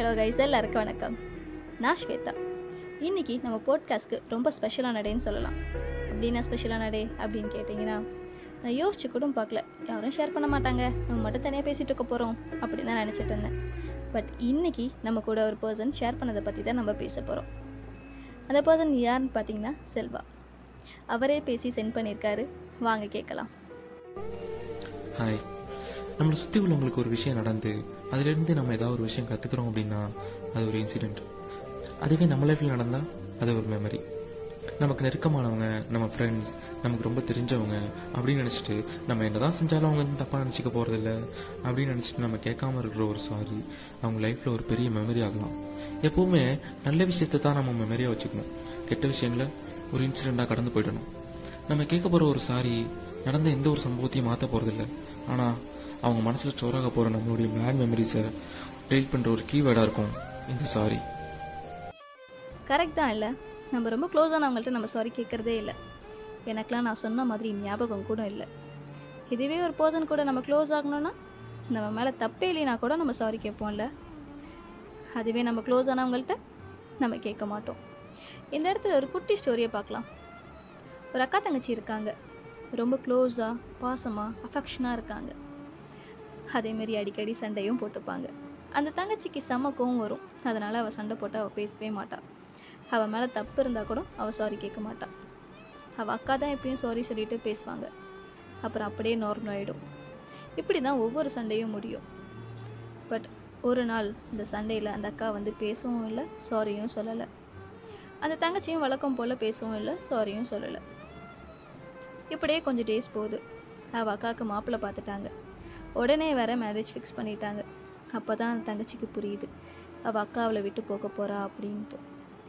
Hello guys எல்லாருக்கும் வணக்கம். நான் ஸ்வேதா. இன்னைக்கு நம்ம போட்காஸ்ட்க்கு ரொம்ப ஸ்பெஷலான டேன்னு சொல்லலாம். அப்படின்னா ஸ்பெஷலான டே அப்படின்னு கேட்டிங்கன்னா நான் யோசிச்சு கூட பார்க்கல. யாரும் ஷேர் பண்ண மாட்டாங்க. நம்ம மட்டும் தனியாக பேசிகிட்டு இருக்க போகிறோம் அப்படின்னு தான் நினச்சிட்டு இருந்தேன். பட் இன்னைக்கு நம்ம கூட ஒரு பர்சன் ஷேர் பண்ணதை பற்றி தான் நம்ம பேச போகிறோம் அந்த பர்சன் யாருன்னு பார்த்தீங்கன்னா செல்வா. அவரே பேசி சென்ட் பண்ணியிருக்காரு. வாங்க கேட்கலாம். ஹாய் நம்மளை சுற்றி உள்ளவங்களுக்கு ஒரு விஷயம் நடந்து அதுலேருந்து நம்ம ஏதாவது ஒரு விஷயம் கற்றுக்குறோம் அப்படின்னா அது ஒரு இன்சிடெண்ட் அதுவே நம்ம லைஃப்பில் நடந்தால் அது ஒரு மெமரி நமக்கு நெருக்கமானவங்க நம்ம ஃப்ரெண்ட்ஸ் நமக்கு ரொம்ப தெரிஞ்சவங்க அப்படின்னு நினச்சிட்டு நம்ம என்னதான் செஞ்சாலும் அவங்க வந்து தப்பாக நினச்சிக்க போகிறதில்ல அப்படின்னு நினச்சிட்டு நம்ம கேட்காம இருக்கிற ஒரு சாரி அவங்க லைஃப்பில் ஒரு பெரிய மெமரி ஆகலாம். எப்போவுமே நல்ல விஷயத்தை தான் நம்ம மெமரியாக வச்சுக்கணும். கெட்ட விஷயங்களை ஒரு இன்சிடெண்ட்டாக கடந்து போயிடணும். நம்ம கேட்க போகிற ஒரு சாரி நடந்த எந்த ஒரு சம்பவத்தையும் மாற்ற போகிறதில்ல ஆனால் அவங்க மனசில் ஸ்டோராக போகிற நம்மளுடைய பேட் மெமரிஸை டெலிட் பண்ணுற ஒரு கீவேர்டாக இருக்கும். இந்த சாரி கரெக்ட் தான் இல்லை. நம்ம ரொம்ப க்ளோஸானவங்கள்ட்ட நம்ம சாரி கேட்குறதே இல்லை. எனக்கெலாம் நான் சொன்ன மாதிரி ஞாபகம் கூட இல்லை. இதுவே ஒரு பர்சன் கூட நம்ம க்ளோஸ் ஆகணும்னா நம்ம மேலே தப்பே இல்லைனா கூட நம்ம சாரி கேட்போம்ல. அதுவே நம்ம க்ளோஸ் ஆனவங்கள்ட்ட நம்ம கேட்க மாட்டோம். இந்த இடத்துல ஒரு குட்டி ஸ்டோரியை பார்க்கலாம். ஒரு அக்கா தங்கச்சி இருக்காங்க. ரொம்ப க்ளோஸாக பாசமாக அஃபெக்ஷனாக இருக்காங்க. அதேமாரி அடிக்கடி சண்டையும் போட்டுப்பாங்க. அந்த தங்கச்சிக்கு செம்ம கோவம் வரும். அதனால் அவள் சண்டை போட்டு அவள் பேசவே மாட்டாள் அவள் மேலே தப்பு இருந்தால் கூட அவள் சாரி கேட்க மாட்டாள் அவள் அக்கா தான் எப்பயும் சாரி சொல்லிட்டு பேசுவாங்க. அப்புறம் அப்படியே நார்மல் ஆகிடும் இப்படி தான் ஒவ்வொரு சண்டையும் முடியும். பட் ஒரு நாள் இந்த சண்டையில் அந்த அக்கா வந்து பேசவும் இல்லை சாரியும் சொல்லலை. அந்த தங்கச்சியும் வழக்கம் போல் பேசவும் இல்லை சாரியும் சொல்லலை. இப்படியே கொஞ்சம் டேஸ் போகுது. அவள் அக்காவுக்கு மாப்பிள்ளை பார்த்துட்டாங்க. உடனே வேற மேரேஜ் ஃபிக்ஸ் பண்ணிட்டாங்க. அப்போ தான் அந்த தங்கச்சிக்கு புரியுது. அவள் அக்கா அவளை விட்டு போக போகிறா அப்படின்ட்டு.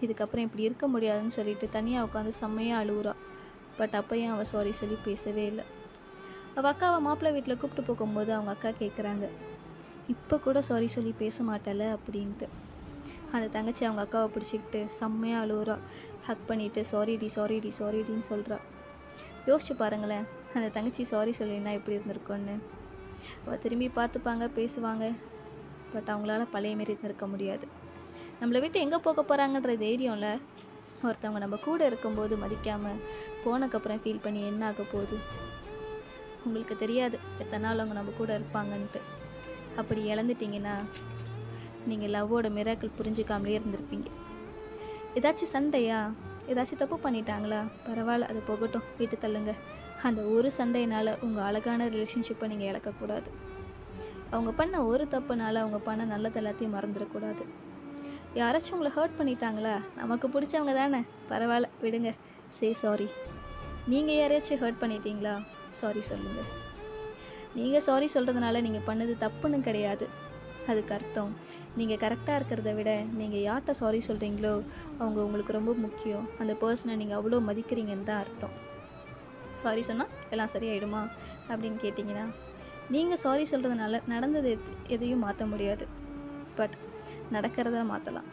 இதுக்கப்புறம் இப்படி இருக்க முடியாதுன்னு சொல்லிட்டு தனியாக உட்காந்து செம்மையாக அழுகுறா. பட் அப்பையும் அவள் சாரி சொல்லி பேசவே இல்லை. அவள் அக்காவை மாப்பிள்ளை வீட்டில் கூப்பிட்டு போகும்போது அவங்க அக்கா கேட்குறாங்க இப்போ கூட சாரி சொல்லி பேச மாட்டல அப்படின்ட்டு. அந்த தங்கச்சி அவங்க அக்காவை பிடிச்சிக்கிட்டு செம்மையாக அழுகுறா. ஹக் பண்ணிவிட்டு சாரிடி சாரிடி சாரிடின்னு சொல்கிறா யோசிச்சு பாருங்களேன் அந்த தங்கச்சி சாரி சொல்லினா எப்படி இருந்திருக்கோன்னு அவள் திரும்பி பார்த்துப்பாங்க பேசுவாங்க. பட் அவங்களால பழைய மாரி இருக்க முடியாது. நம்மளை விட்டு எங்கே போக போகிறாங்கன்ற தைரியம்ல ஒருத்தவங்க நம்ம கூட இருக்கும்போது மதிக்காமல் போனக்கப்புறம் ஃபீல் பண்ணி என்ன ஆக போகுது? உங்களுக்கு தெரியாது எத்தனை நாள் அவங்க நம்ம கூட இருப்பாங்கன்ட்டு. அப்படி இழந்துட்டீங்கன்னா நீங்கள் லவ்வோட மிராக்கள் புரிஞ்சுக்காமலே இருந்திருப்பீங்க. ஏதாச்சும் சண்டையா? ஏதாச்சும் தப்பு பண்ணிட்டாங்களா? பரவாயில்ல அது போகட்டும். வீட்டு தள்ளுங்க. அந்த ஒரு சண்டையினால் உங்கள் அழகான ரிலேஷன்ஷிப்பை நீங்கள் இழக்கக்கூடாது. அவங்க பண்ண ஒரு தப்புனால அவங்க பண்ண நல்லது எல்லாத்தையும் மறந்துடக்கூடாது. யாராச்சும் உங்களை ஹர்ட் பண்ணிட்டாங்களா? நமக்கு பிடிச்சவங்க தானே. பரவாயில்ல விடுங்க. சே சாரி நீங்கள் யாரையாச்சும் ஹர்ட் பண்ணிட்டீங்களா? சாரி சொல்லுங்கள் நீங்கள் சாரி சொல்கிறதுனால நீங்கள் பண்ணது தப்புன்னு கிடையாது. அதுக்கு அர்த்தம் நீங்கள் கரெக்டாக இருக்கிறத விட நீங்கள் யார்கிட்ட சாரி சொல்கிறீங்களோ அவங்க உங்களுக்கு ரொம்ப முக்கியம். அந்த பர்சனை நீங்கள் அவ்வளோ மதிக்கிறீங்கன்னு தான் அர்த்தம். சாரி சொன்னால் எல்லாம் சரியாயிடுமா? அப்படின்னு கேட்டிங்கன்னா நீங்கள் சாரி சொல்கிறதுனால நடந்தது எதையும் மாற்ற முடியாது. பட் நடக்கிறத மாற்றலாம்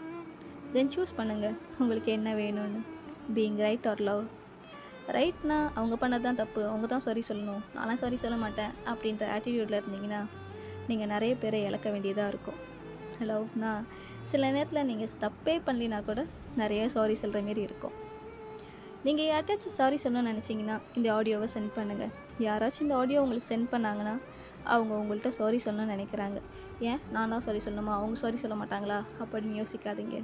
தென் சூஸ் பண்ணுங்கள் உங்களுக்கு என்ன வேணும்னு. பீயிங் ரைட் ஆர் லவ் ரைட்னா அவங்க பண்ணது தான் தப்பு. அவங்க தான் சாரி சொல்லணும். நான்லாம் சாரி சொல்ல மாட்டேன். அப்படின்ற ஆட்டிடியூடில் இருந்தீங்கன்னா நீங்கள் நிறைய பேரை இழக்க வேண்டியதாக இருக்கும். லவ்னா சில நேரத்தில் நீங்கள் தப்பே பண்ணலினா கூட நிறைய சாரி சொல்கிற மாரி இருக்கும். நீங்கள் யார்ட்டாச்சும் சாரி சொல்லணும்னு நினச்சிங்கன்னா இந்த ஆடியோவை சென்ட் பண்ணுங்கள் யாராச்சும் இந்த ஆடியோ உங்களுக்கு சென்ட் பண்ணாங்கன்னா அவங்க உங்கள்கிட்ட சாரி சொல்லணும்னு நினைக்கிறாங்க. ஏன்? நான் தான் சாரி சொல்லணுமா? அவங்க சாரி சொல்ல மாட்டாங்களா? அப்படின்னு யோசிக்காதீங்க.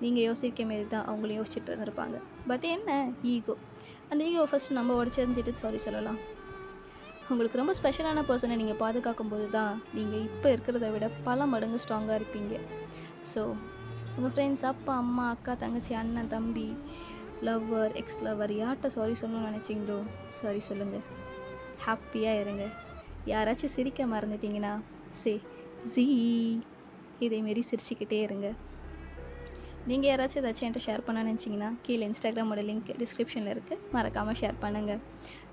நீங்கள் யோசிக்க மாரி தான் அவங்களும் யோசிச்சுட்டு இருந்திருப்பாங்க. பட் என்ன? ஈகோ அந்த ஈகோ ஃபஸ்ட்டு நம்ம உடச்சிருந்துட்டு சாரி சொல்லலாம். உங்களுக்கு ரொம்ப ஸ்பெஷலான பர்சனை நீங்கள் பாதுகாக்கும் போது தான் நீங்கள் இப்போ இருக்கிறத விட பல மடங்கு ஸ்ட்ராங்காக இருப்பீங்க. ஸோ உங்கள் ஃப்ரெண்ட்ஸ் அப்பா அம்மா அக்கா தங்கச்சி அண்ணன் தம்பி லவ்வர் எக்ஸ் லவ்வர் யார்கிட்ட சாரி சொல்லணும்னு நினச்சிங்களோ சாரி சொல்லுங்கள் ஹாப்பியாக இருங்க. யாராச்சும் சிரிக்க மறந்துட்டீங்கன்னா சே ஜீ இதேமாரி சிரிச்சுக்கிட்டே இருங்க. நீங்கள் யாராச்சும் ஏதாச்சும் என்கிட்ட ஷேர் பண்ண நினச்சிங்கன்னா கீழே இன்ஸ்டாகிராமோட லிங்க் டிஸ்கிரிப்ஷனில் இருக்குது மறக்காமல் ஷேர் பண்ணுங்கள்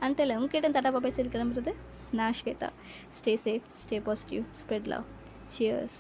அன்டில் உங்ககிட்ட தட்டாப்பா பேசிட்டு கிளம்புறது நான் Shweta. Stay safe stay positive spread love cheers